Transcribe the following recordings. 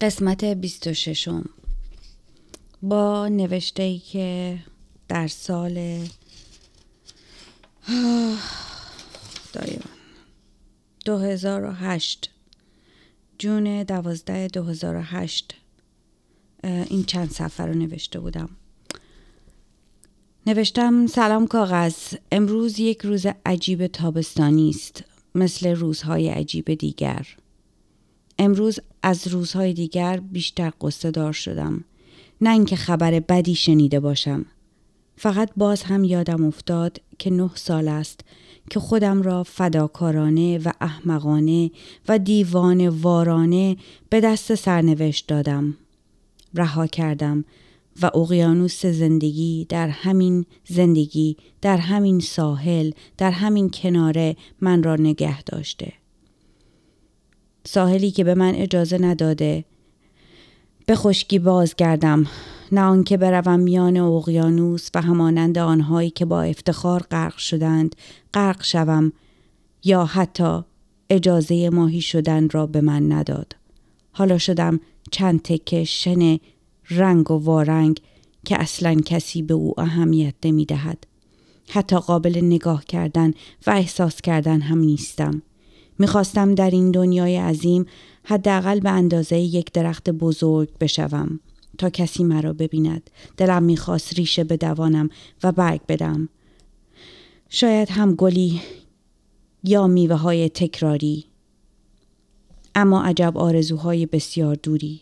قسمت 26 با نوشته ای که در سال دایما 2008 جون دوازده 2008 این چند سفر رو نوشته بودم. نوشتم سلام کاغذ. امروز یک روز عجیب تابستانی است مثل روزهای عجیب دیگر. امروز از روزهای دیگر بیشتر قصه دار شدم. نه اینکه خبر بدی شنیده باشم. فقط باز هم یادم افتاد که نه سال است که خودم را فداکارانه و احمقانه و دیوان وارانه به دست سرنوشت دادم. رها کردم و اقیانوس زندگی در همین زندگی در همین ساحل در همین کناره من را نگه داشته. ساحلی که به من اجازه نداده به خشکی بازگردم نه آنکه بروم میان اقیانوس و همانند آنهایی که با افتخار غرق شدند غرق شوم یا حتی اجازه ماهی شدن را به من نداد حالا شدم چند تکه شن رنگ و وارنگ که اصلا کسی به او اهمیت نمی دهد. حتی قابل نگاه کردن و احساس کردن هم نیستم. می‌خواستم در این دنیای عظیم حداقل به اندازه یک درخت بزرگ بشوم تا کسی مرا ببیند. دلم می‌خواست ریشه بدوانم و برگ بدم. شاید هم گلی یا میوه های تکراری. اما عجب آرزوهای بسیار دوری.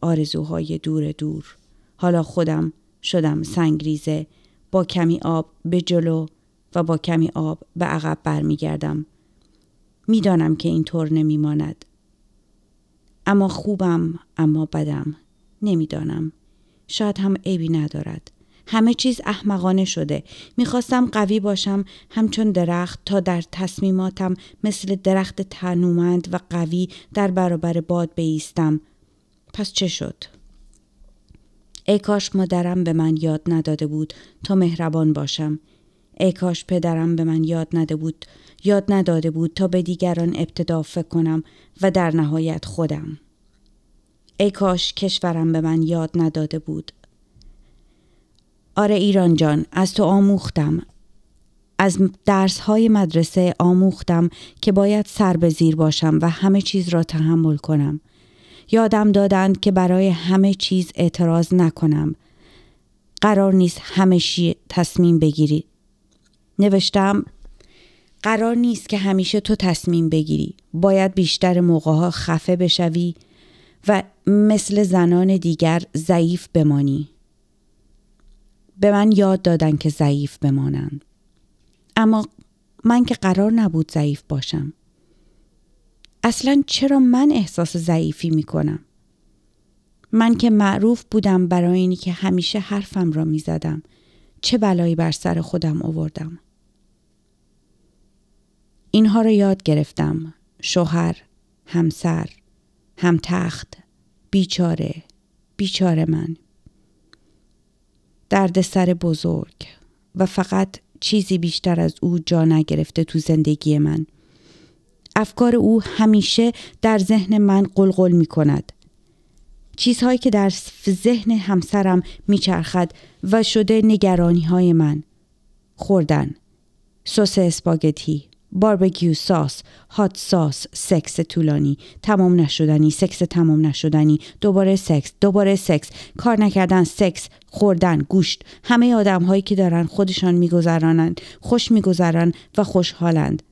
آرزوهای دور دور. حالا خودم شدم سنگریزه. با کمی آب به جلو و با کمی آب به عقب برمیگردم. می‌دانم که اینطور نمیماند. اما خوبم اما بدم. نمی‌دانم. شاید هم عیبی ندارد. همه چیز احمقانه شده. می‌خواستم قوی باشم همچون درخت تا در تصمیماتم مثل درخت تنومند و قوی در برابر باد بیستم. پس چه شد؟ ای کاش مادرم به من یاد نداده بود تا مهربان باشم. ای کاش پدرم به من یاد نده بود یاد نداده بود تا به دیگران ابتدا فکر کنم و در نهایت خودم. ای کاش کشورم به من یاد نداده بود. آره ایران جان از تو آموختم. از درس های مدرسه آموختم که باید سر به زیر باشم و همه چیز را تحمل کنم. یادم دادند که برای همه چیز اعتراض نکنم. قرار نیست همه تصمیم بگیری. نوشتم قرار نیست که همیشه تو تصمیم بگیری باید بیشتر موقع خفه بشوی و مثل زنان دیگر ضعیف بمانی به من یاد دادن که ضعیف بمانند اما من که قرار نبود ضعیف باشم اصلا چرا من احساس ضعیفی می کنم؟ من که معروف بودم برای اینی که همیشه حرفم را می زدم. چه بلایی بر سر خودم آوردم؟ اینها را یاد گرفتم. شوهر، همسر، هم تخت، بیچاره، بیچاره من. درد سر بزرگ و فقط چیزی بیشتر از او جا نگرفته تو زندگی من. افکار او همیشه در ذهن من قلقل می کند. چیزهایی که در ذهن همسرم میچرخد و شده نگرانی های من. خوردن. سس اسپاگتی. barbecue sauce، hot sauce، سکس طولانی، تمام نشدنی، سکس تمام نشدنی، دوباره سکس، دوباره سکس، کار نکردن، سکس، خوردن، گوشت، همه آدم هایی که دارن خودشان میگذرانند، خوش میگذرند و خوشحالند.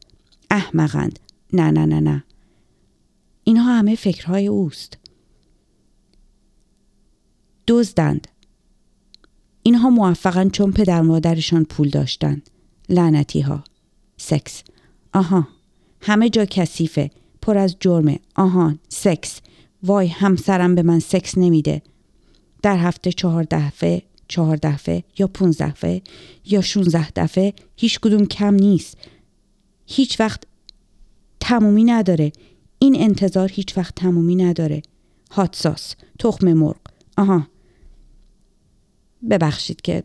احمقند، نه نه نه نه. اینها همه فکرهای اوست. دزدند. اینها موفقن چون پدر مادرشان پول داشتن. لعنتی ها سکس. آها. همه جا کثیفه. پر از جرمه. آها. سکس. وای همسرم به من سکس نمیده. در هفته چهار دفعه چهار دفعه یا پونزده دفعه یا شونزده دفعه هیچ کدوم کم نیست. هیچ وقت تمومی نداره. این انتظار هیچ وقت تمومی نداره. هات ساس تخم مرغ. آها. ببخشید که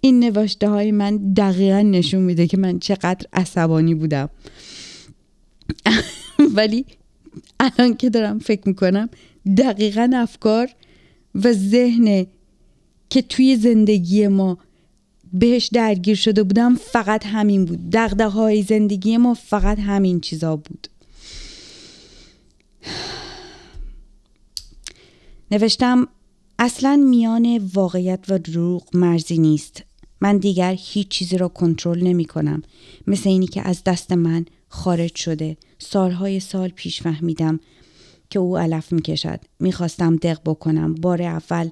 این نوشته های من دقیقا نشون میده که من چقدر عصبانی بودم. ولی الان که دارم فکر می‌کنم دقیقا افکار و ذهن که توی زندگی ما بهش درگیر شده بودم فقط همین بود. دقده های زندگی ما فقط همین چیزا بود. نوشتم اصلا میان واقعیت و دروغ مرزی نیست. من دیگر هیچ چیزی را کنترل نمی کنم. مثل اینی که از دست من خارج شده. سالهای سال پیش فهمیدم که او علف می کشد. می‌خواستم دق بکنم. بار اول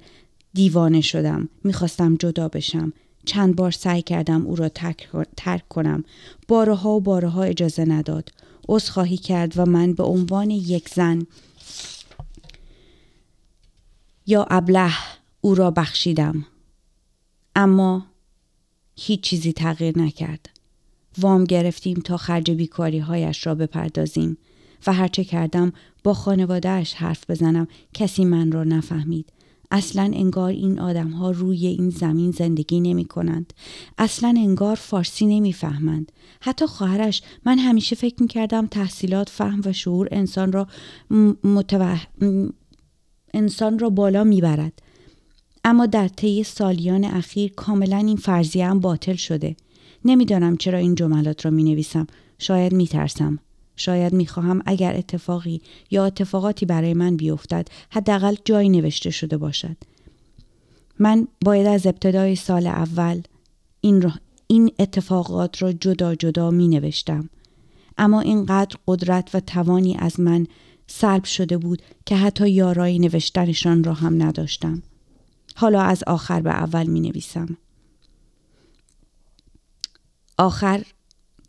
دیوانه شدم. می‌خواستم جدا بشم. چند بار سعی کردم او را ترک کنم. بارها و بارها اجازه نداد. خواهی کرد و من به عنوان یک زن یا ابله او را بخشیدم اما هیچ چیزی تغییر نکرد وام گرفتیم تا خرج بیکاری هایش را بپردازیم و هرچه کردم با خانوادهش حرف بزنم کسی من را نفهمید اصلا انگار این آدم ها روی این زمین زندگی نمی کنند. اصلا انگار فارسی نمی‌فهمند. حتی خواهرش من همیشه فکر می کردم تحصیلات فهم و شعور انسان را متوه... انسان را بالا می‌برد. اما در طی سالیان اخیر کاملا این فرضیه هم باطل شده. نمی‌دانم چرا این جملات را می نویسم. شاید می ترسم. شاید می‌خواهم اگر اتفاقی یا اتفاقاتی برای من بیفتد حداقل جایی نوشته شده باشد من باید از ابتدای سال اول این, این اتفاقات را جدا جدا می نوشتم اما اینقدر قدرت و توانی از من سلب شده بود که حتی یارایی نوشتنشان را هم نداشتم حالا از آخر به اول می نویسم آخر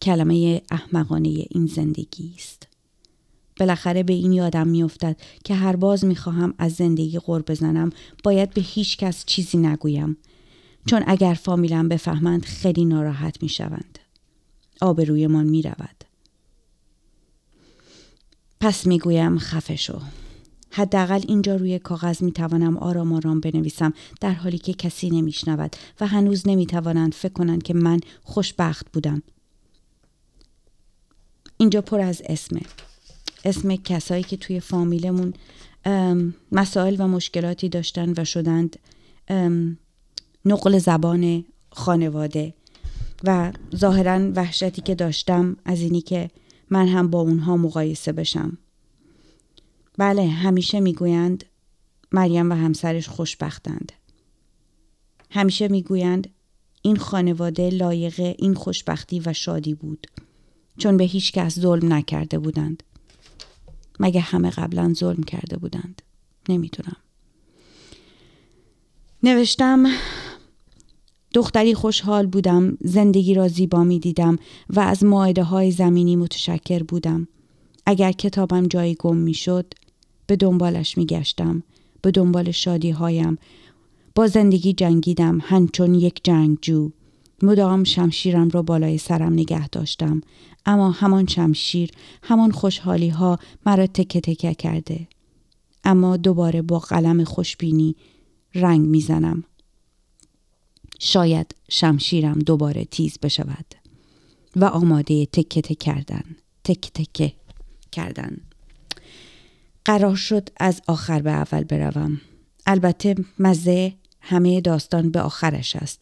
کلمه احمقانه این زندگی است. بالاخره به این یادم میافتد که هر باز می‌خواهم از زندگی غور بزنم باید به هیچ کس چیزی نگویم چون اگر فامیلم بفهمند خیلی ناراحت می‌شوند. آبرویمان می رود. پس می‌گویم خفه شو. حداقل اینجا روی کاغذ می توانم آرام آرام بنویسم در حالی که کسی نمیشنود و هنوز نمی توانند فکر کنند که من خوشبخت بودم. اینجا پر از اسمه اسم کسایی که توی فامیلمون مسائل و مشکلاتی داشتن و شدند نقل زبان خانواده. و ظاهرا وحشتی که داشتم از اینی که من هم با اونها مقایسه بشم. بله همیشه می‌گویند مریم و همسرش خوشبختند. همیشه می‌گویند این خانواده لایق این خوشبختی و شادی بود چون به هیچ کس ظلم نکرده بودند. مگه همه قبلا ظلم کرده بودند؟ نمی‌دونم. نوشتم دختری خوشحال بودم زندگی را زیبا می دیدم و از معایده های زمینی متشکر بودم. اگر کتابم جایی گم می شد به دنبالش می گشتم به دنبال شادی هایم با زندگی جنگیدم هنچون یک جنگجو. مدام شمشیرم را بالای سرم نگه داشتم. اما همان شمشیر همان خوشحالی ها مرا تکه تکه کرده. اما دوباره با قلم خوشبینی رنگ می‌زنم شاید شمشیرم دوباره تیز بشود. و آماده تکه تکه کردن. تک تکه کردن. قرار شد از آخر به اول بروم. البته مزه همه داستان به آخرش است.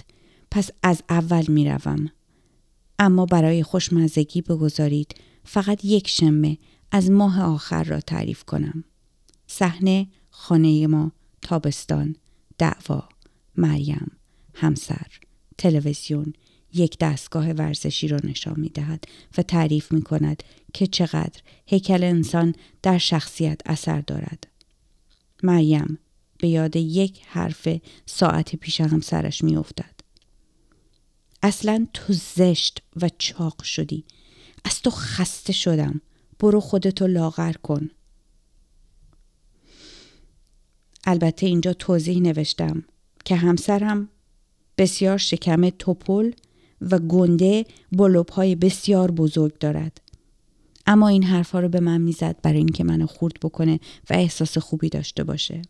پس از اول می‌روم. اما برای خوشمزگی بگذارید فقط یک شمه از ماه آخر را تعریف کنم. صحنه خانه ما تابستان. دعوا. مریم. همسر تلویزیون یک دستگاه ورزشی را نشان می دهد و تعریف می کند که چقدر هیکل انسان در شخصیت اثر دارد. مریم به یاد یک حرف ساعت پیش همسرش می افتد. اصلا تو زشت و چاق شدی از تو خسته شدم برو خودتو لاغر کن البته اینجا توضیح نوشتم که همسرم بسیار شکم توپل و گنده های بسیار بزرگ دارد. اما این حرفها رو به من می‌زد برای اینکه منو خورد بکنه و احساس خوبی داشته باشه.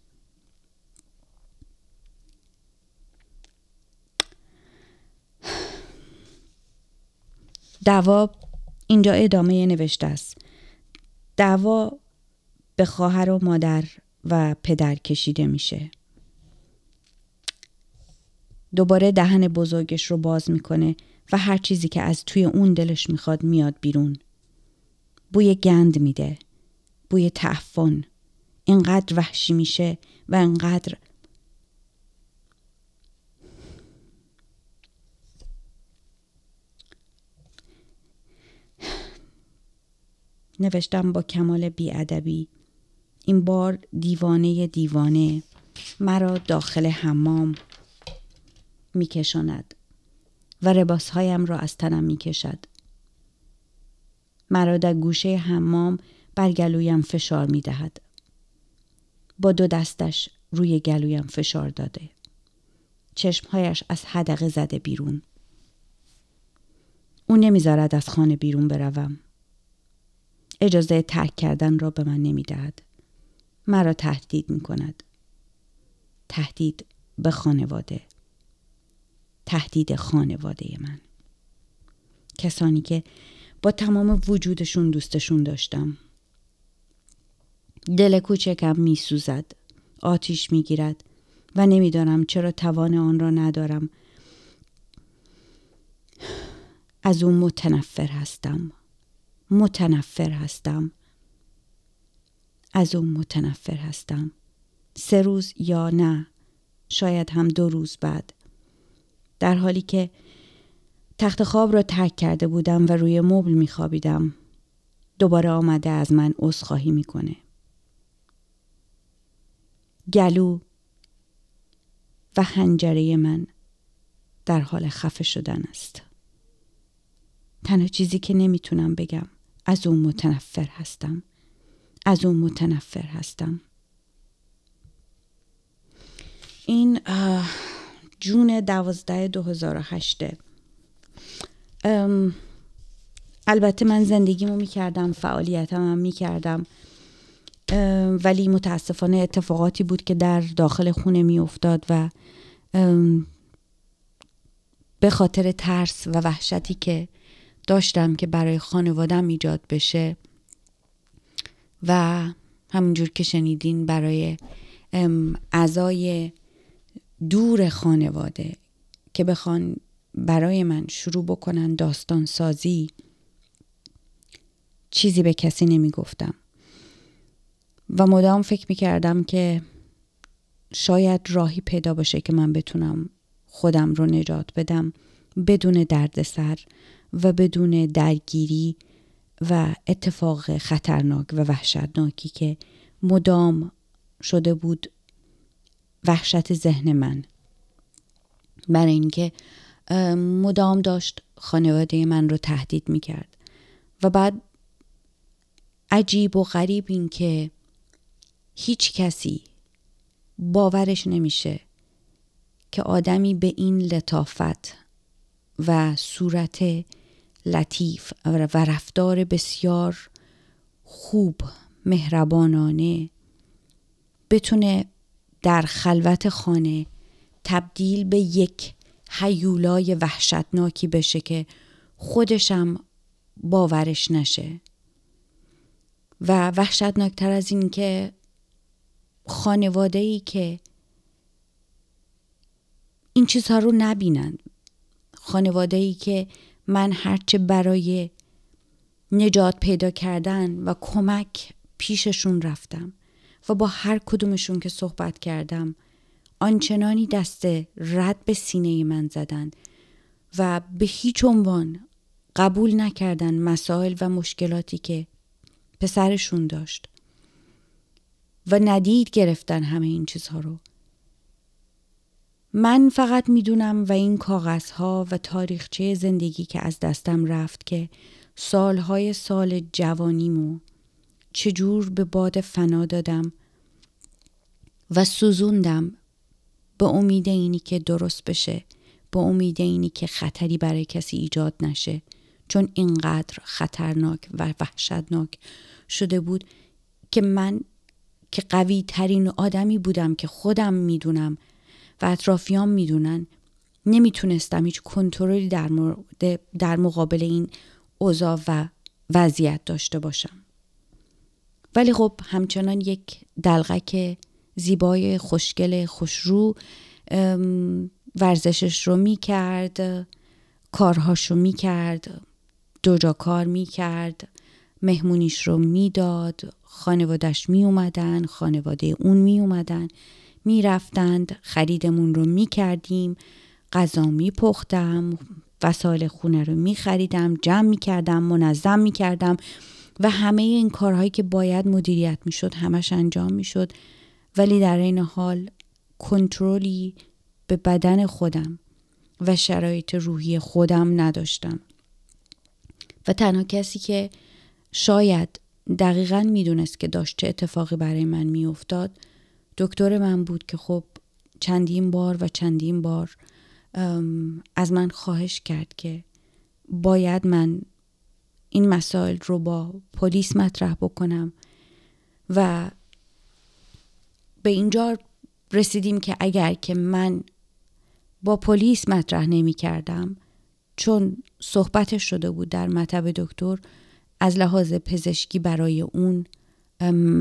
دعوا اینجا ادامه نوشته است. دعوا به خواهر و مادر و پدر کشیده میشه. دوباره دهن بزرگش رو باز می‌کنه و هر چیزی که از توی اون دلش می‌خواد میاد بیرون. بوی گند میده بوی تعفن. اینقدر وحشی میشه و اینقدر نوشتم با کمال بیادبی. این بار دیوانه دیوانه. مرا داخل حمام. میکشاند و رباسهایم را از تنم می‌کشد. مرا در گوشه حمام بر گلویم فشار می‌دهد. با دو دستش روی گلویم فشار داده. چشمهایش از حدقه زده بیرون. او نمی‌ذارد از خانه بیرون بروم. اجازه ترک کردن را به من نمی‌دهد. مرا تهدید می کند تهدید به خانواده. تهدید خانواده من. کسانی که با تمام وجودشون دوستشون داشتم. دل کوچکم می سوزد آتیش می گیرد و نمی‌دانم چرا توان آن را ندارم. از اون متنفر هستم. متنفر هستم. از اون متنفر هستم. سه روز یا نه شاید هم دو روز بعد. در حالی که تخت خواب را ترک کرده بودم و روی مبل می خوابیدم. دوباره آمده از من عذرخواهی می‌کنه گلو و هنجره من در حال خفه شدن است. تنها چیزی که نمی‌تونم بگم از اون متنفر هستم. از اون متنفر هستم. این جون دوازده دو هزار البته من زندگیمو می‌کردم فعالیتم هم می‌کردم. ولی متاسفانه اتفاقاتی بود که در داخل خونه میافتاد و به خاطر ترس و وحشتی که داشتم که برای خانوادم ایجاد بشه و همونجور که شنیدین برای اعضای دور خانواده که بخوان برای من شروع بکنن داستان سازی چیزی به کسی نمی گفتم و مدام فکر می کردم که شاید راهی پیدا باشه که من بتونم خودم رو نجات بدم بدون دردسر و بدون درگیری و اتفاق خطرناک و وحشتناکی که مدام شده بود وحشت ذهن من. برای اینکه مدام داشت خانواده من رو تهدید می کرد و بعد عجیب و غریب این که هیچ کسی باورش نمیشه که آدمی به این لطافت و صورت لطیف و رفتار بسیار خوب مهربانانه بتونه در خلوت خانه تبدیل به یک حیولای وحشتناکی بشه که خودشم باورش نشه. و وحشتناکتر از این که خانواده ای که این چیزها رو نبینند خانواده ای که من هرچه برای نجات پیدا کردن و کمک پیششون رفتم. و با هر کدومشون که صحبت کردم آنچنانی دست رد به سینه من زدن و به هیچ عنوان قبول نکردن مسائل و مشکلاتی که پسرشون داشت و ندید گرفتن همه این چیزها رو. من فقط می‌دونم و این کاغذها و تاریخچه زندگی که از دستم رفت که سالهای سال جوانیمو چجور به باد فنا دادم و سوزوندم به امید اینی که درست بشه به امید اینی که خطری برای کسی ایجاد نشه. چون اینقدر خطرناک و وحشتناک شده بود که من که قوی ترین آدمی بودم که خودم می‌دونم و اطرافیان می‌دونن. نمی‌تونستم هیچ کنترلی در, در مقابل این اوضاع و وضعیت داشته باشم. ولی خب همچنان یک دلغک زیبای خوشگل خوشرو ورزشش رو می کرد کارهاش رو می کرد دو جا کار می کرد مهمونیش رو می‌داد خانوادش می اومدن خانواده اون می اومدن می رفتند خریدمون رو می کردیم غذا می پختم وسایل خونه رو می خریدم جمع می کردم منظم می کردم و همه این کارهایی که باید مدیریت می شد همش انجام می شد ولی در این حال کنترلی به بدن خودم و شرایط روحی خودم نداشتم. و تنها کسی که شاید دقیقا می‌دونست که داشت چه اتفاقی برای من میافتاد دکتر من بود که خب چندین بار و چندین بار از من خواهش کرد که باید من این مسائل رو با پلیس مطرح بکنم و به اینجا رسیدیم که اگر که من با پلیس مطرح نمی کردم چون صحبتش شده بود در مطب دکتر از لحاظ پزشکی برای اون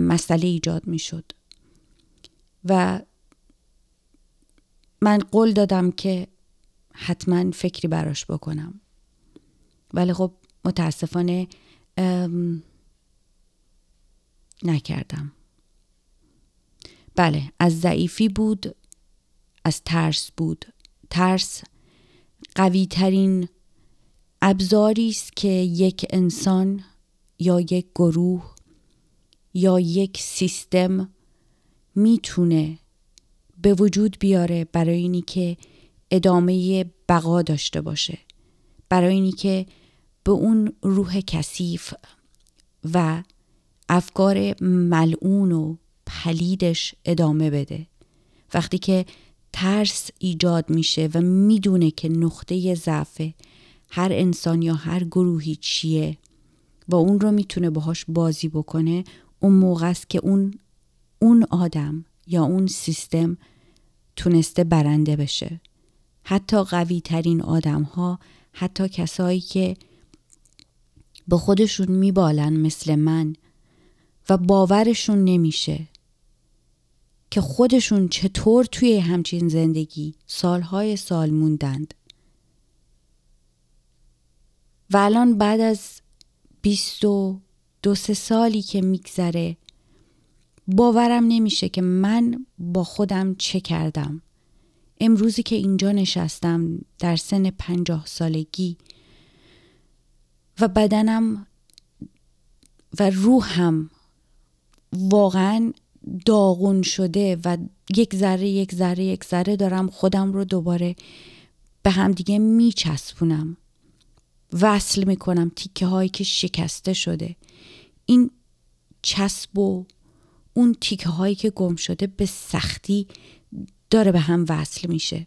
مسئله ایجاد می شد. و من قول دادم که حتما فکری براش بکنم. ولی خب متاسفانه نکردم. بله از ضعیفی بود از ترس بود. ترس قوی ترین ابزاری است که یک انسان یا یک گروه یا یک سیستم می‌تونه به وجود بیاره برای اینی که ادامه بقا داشته باشه. برای اینی که به اون روح کثیف و افکار ملعون و پلیدش ادامه بده. وقتی که ترس ایجاد میشه و می‌دونه که نقطه ضعف هر انسان یا هر گروهی چیه و اون رو می‌تونه باهاش بازی بکنه اون موقع است که اون اون آدم یا اون سیستم تونسته برنده بشه. حتی قوی ترین آدم ها حتی کسایی که به خودشون میبالن مثل من و باورشون نمیشه که خودشون چطور توی همچین زندگی سالهای سال موندند. و الان بعد از بیست و دو سه سالی که میگذره باورم نمیشه که من با خودم چه کردم. امروزی که اینجا نشستم در سن پنجاه سالگی و بدنم و روحم واقعا داغون شده و یک ذره یک ذره یک ذره دارم خودم رو دوباره به همدیگه میچسبونم. وصل می‌کنم تیکه هایی که شکسته شده. این چسب و اون تیکه هایی که گم شده به سختی داره به هم وصل میشه.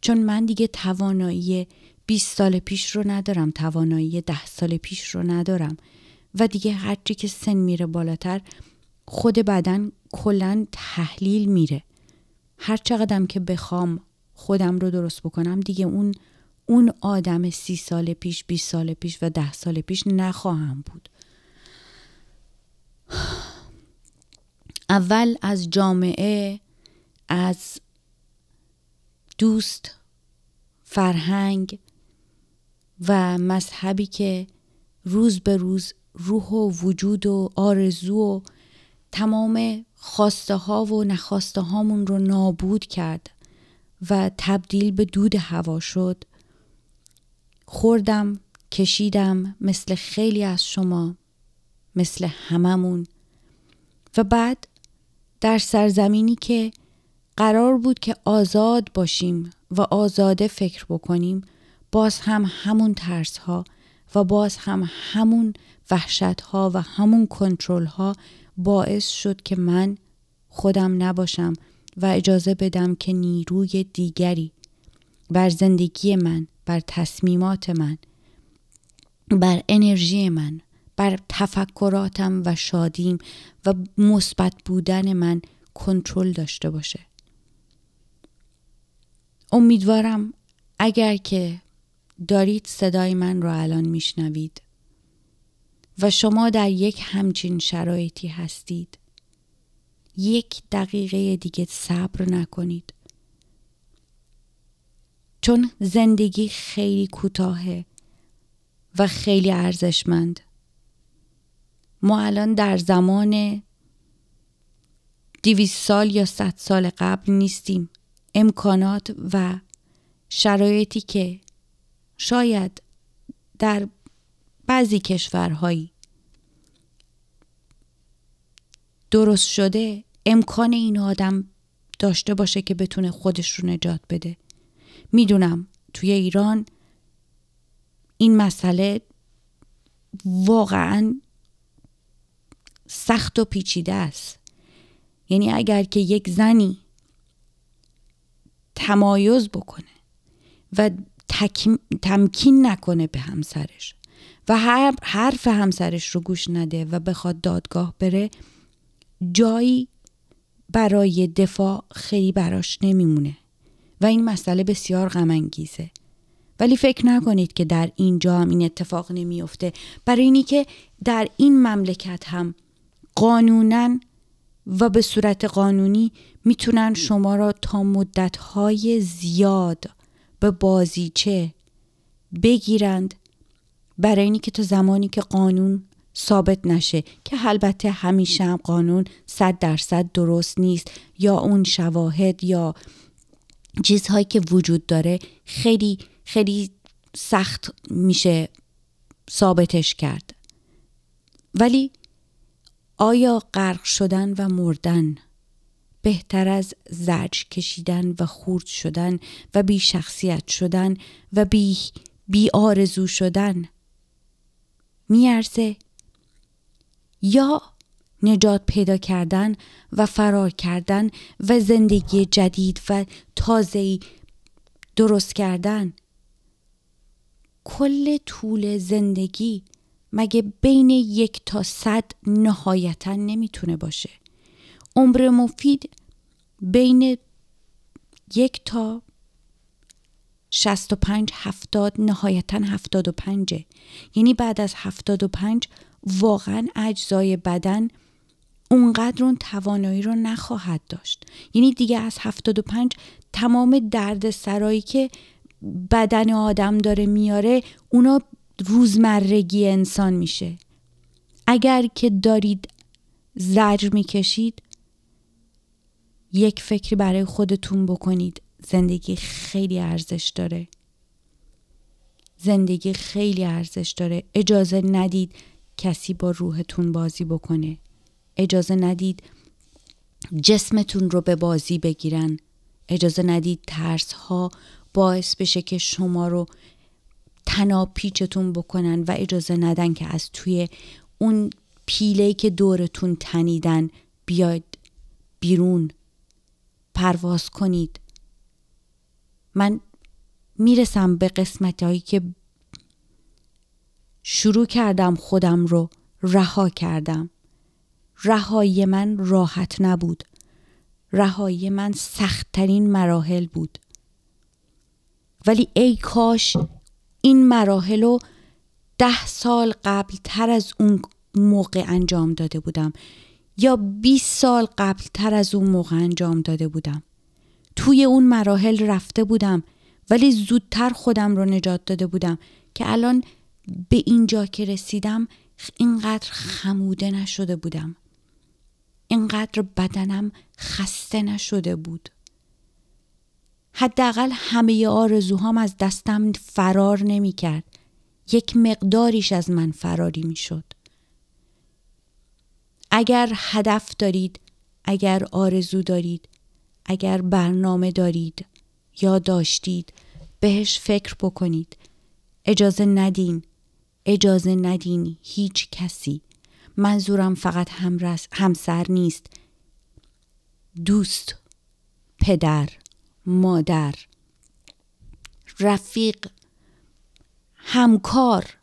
چون من دیگه توانایی 20 سال پیش رو ندارم توانایی ده سال پیش رو ندارم. و دیگه هرچی که سن میره بالاتر خود بدن کلا تحلیل میره. هر چقدرم که بخوام خودم رو درست بکنم دیگه اون اون آدم سی سال پیش 20 سال پیش و ده سال پیش نخواهم بود. اول از جامعه از دوست فرهنگ و مذهبی که روز به روز روح و وجود و آرزو و تمام خواسته ها و نخواسته هامون رو نابود کرد و تبدیل به دود هوا شد. خوردم کشیدم مثل خیلی از شما مثل هممون. و بعد در سرزمینی که قرار بود که آزاد باشیم و آزاده فکر بکنیم باز هم همون ترس ها و باز هم همون وحشت ها و همون کنترل ها باعث شد که من خودم نباشم و اجازه بدم که نیروی دیگری بر زندگی من بر تصمیمات من بر انرژی من بر تفکراتم و شادیم و مثبت بودن من کنترل داشته باشه. امیدوارم اگر که دارید صدای من رو الان میشنوید و شما در یک همچین شرایطی هستید. یک دقیقه دیگه صبر نکنید. چون زندگی خیلی کوتاهه و خیلی ارزشمند. ما الان در زمان دیویس سال یا صد سال قبل نیستیم. امکانات و شرایطی که شاید در بعضی کشورهایی درست شده امکان این آدم داشته باشه که بتونه خودش رو نجات بده. می‌دونم توی ایران این مسئله واقعا سخت و پیچیده است. یعنی اگر که یک زنی تمایز بکنه و تمکین نکنه به همسرش. و حرف همسرش رو گوش نده و بخواد دادگاه بره جایی برای دفاع خیلی براش نمیمونه. و این مسئله بسیار غم ولی فکر نکنید که در اینجا هم این اتفاق نمیافته. برای اینی که در این مملکت هم قانونا و به صورت قانونی می‌تونن شما را تا مدتهای زیاد به بازیچه بگیرند برای اینی که تا زمانی که قانون ثابت نشه که البته همیشه هم قانون صد درصد درست نیست یا اون شواهد یا چیزهایی که وجود داره خیلی خیلی سخت میشه ثابتش کرد. ولی آیا غرق شدن و مردن بهتر از زرج کشیدن و خورد شدن و بی شخصیت شدن و بی, بی آرزو شدن. میارزه یا نجات پیدا کردن و فرار کردن و زندگی جدید و تازه درست کردن. کل طول زندگی مگه بین یک تا صد نهایتا نمی‌تونه باشه؟ عمر مفید بین یک تا شست و پنج هفتاد نهایتا هفتاد و پنجه یعنی بعد از هفتاد و پنج واقعا اجزای بدن اونقدر اون توانایی رو نخواهد داشت. یعنی دیگه از هفتاد و پنج تمام درد سرایی که بدن آدم داره میاره اونا روزمرگی انسان میشه. اگر که دارید زجر می‌کشید یک فکری برای خودتون بکنید. زندگی خیلی ارزش داره. زندگی خیلی ارزش داره. اجازه ندید کسی با روحتون بازی بکنه. اجازه ندید جسمتون رو به بازی بگیرن. اجازه ندید ترس ها باعث بشه که شما رو تنا پیچتون بکنن و اجازه ندن که از توی اون پیله که دورتون تنیدن بیاید بیرون. پرواز کنید. من می‌رسم به قسمت هایی که شروع کردم خودم رو رها کردم. رهایی من راحت نبود. رهایی من سختترین مراحل بود. ولی ای کاش این مراحل رو ده سال قبل تر از اون موقع انجام داده بودم. یا 20 سال قبل تر از اون موقع انجام داده بودم توی اون مراحل رفته بودم ولی زودتر خودم رو نجات داده بودم که الان به اینجا که رسیدم اینقدر خموده نشده بودم اینقدر بدنم خسته نشده بود حداقل همه آرزوهام از دستم فرار نمی کرد. یک مقداریش از من فراری می شد. اگر هدف دارید، اگر آرزو دارید، اگر برنامه دارید یا داشتید بهش فکر بکنید. اجازه ندین، اجازه ندین هیچ کسی. منظورم فقط همرس، همسر نیست. دوست، پدر، مادر رفیق همکار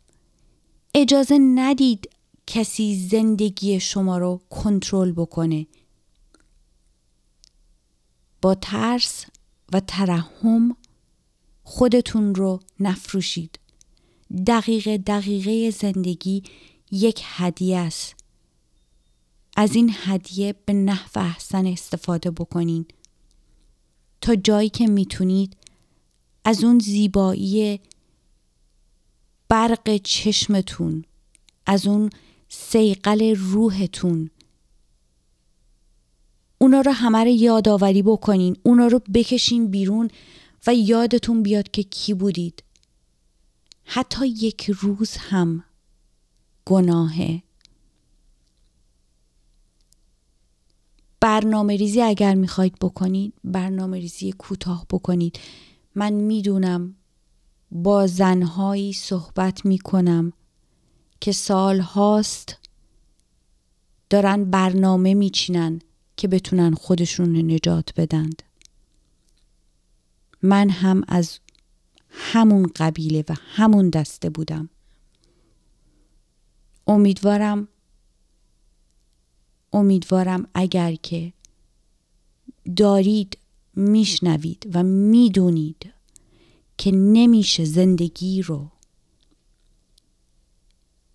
اجازه ندید کسی زندگی شما رو کنترل بکنه. با ترس و ترحم خودتون رو نفروشید. دقیقه دقیقه زندگی یک هدیه است. از این هدیه به نحو احسن استفاده بکنین. تا جایی که می‌تونید از اون زیبایی برق چشمتون از اون سیقل روحتون. اونا رو همه رو یادآوری بکنین اونا رو بکشین بیرون و یادتون بیاد که کی بودید. حتی یک روز هم گناهه. برنامه ریزی اگر می‌خواید بکنید برنامه ریزی کوتاه بکنید. من می‌دونم با زنهایی صحبت می‌کنم. که سال هاست دارن برنامه میچینن که بتونن خودشون نجات بدند. من هم از همون قبیله و همون دسته بودم. امیدوارم امیدوارم اگر که دارید میشنوید و می‌دونید که نمیشه زندگی رو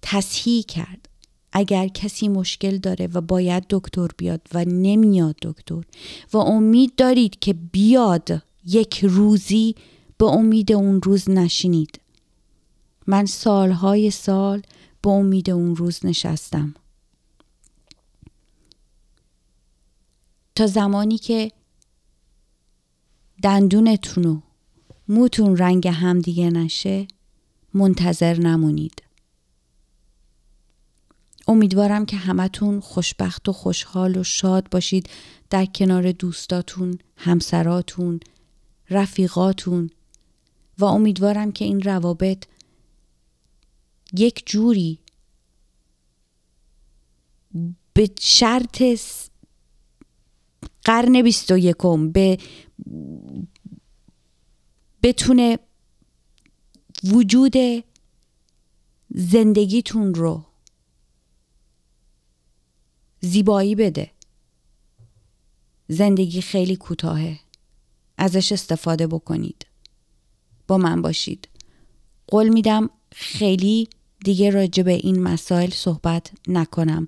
تصحیح کرد. اگر کسی مشکل داره و باید دکتر بیاد و نمیاد دکتر و امید دارید که بیاد یک روزی به امید اون روز نشینید. من سالهای سال به امید اون روز نشستم. تا زمانی که دندونتون و موتون رنگ همدیگه نشه منتظر نمونید. امیدوارم که همتون خوشبخت و خوشحال و شاد باشید. در کنار دوستاتون، همسراتون، رفیقاتون. و امیدوارم که این روابط یک جوری به شرط قرن بیست و یکم به بتونه وجود زندگیتون رو زیبایی بده. زندگی خیلی کوتاهه. ازش استفاده بکنید. با من باشید. قول میدم خیلی دیگه راجع به این مسائل صحبت نکنم.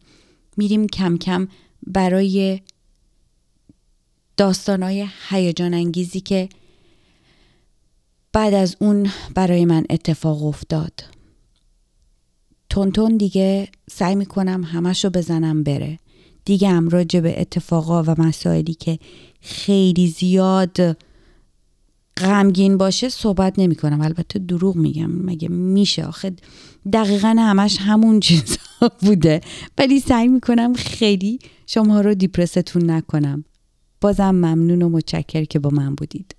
میریم کم کم برای داستانهای هیجان انگیزی که بعد از اون برای من اتفاق افتاد. تونتون دیگه سعی می‌کنم همش رو بزنم بره. دیگه هم راجع به اتفاقا و مسائلی که خیلی زیاد غمگین باشه صحبت نمی کنم البته دروغ میگم. مگه میشه؟ آخه دقیقا همش همون چیزا بوده. ولی سعی می‌کنم خیلی شما رو دیپرستون نکنم. بازم ممنون و متشکر که با من بودید.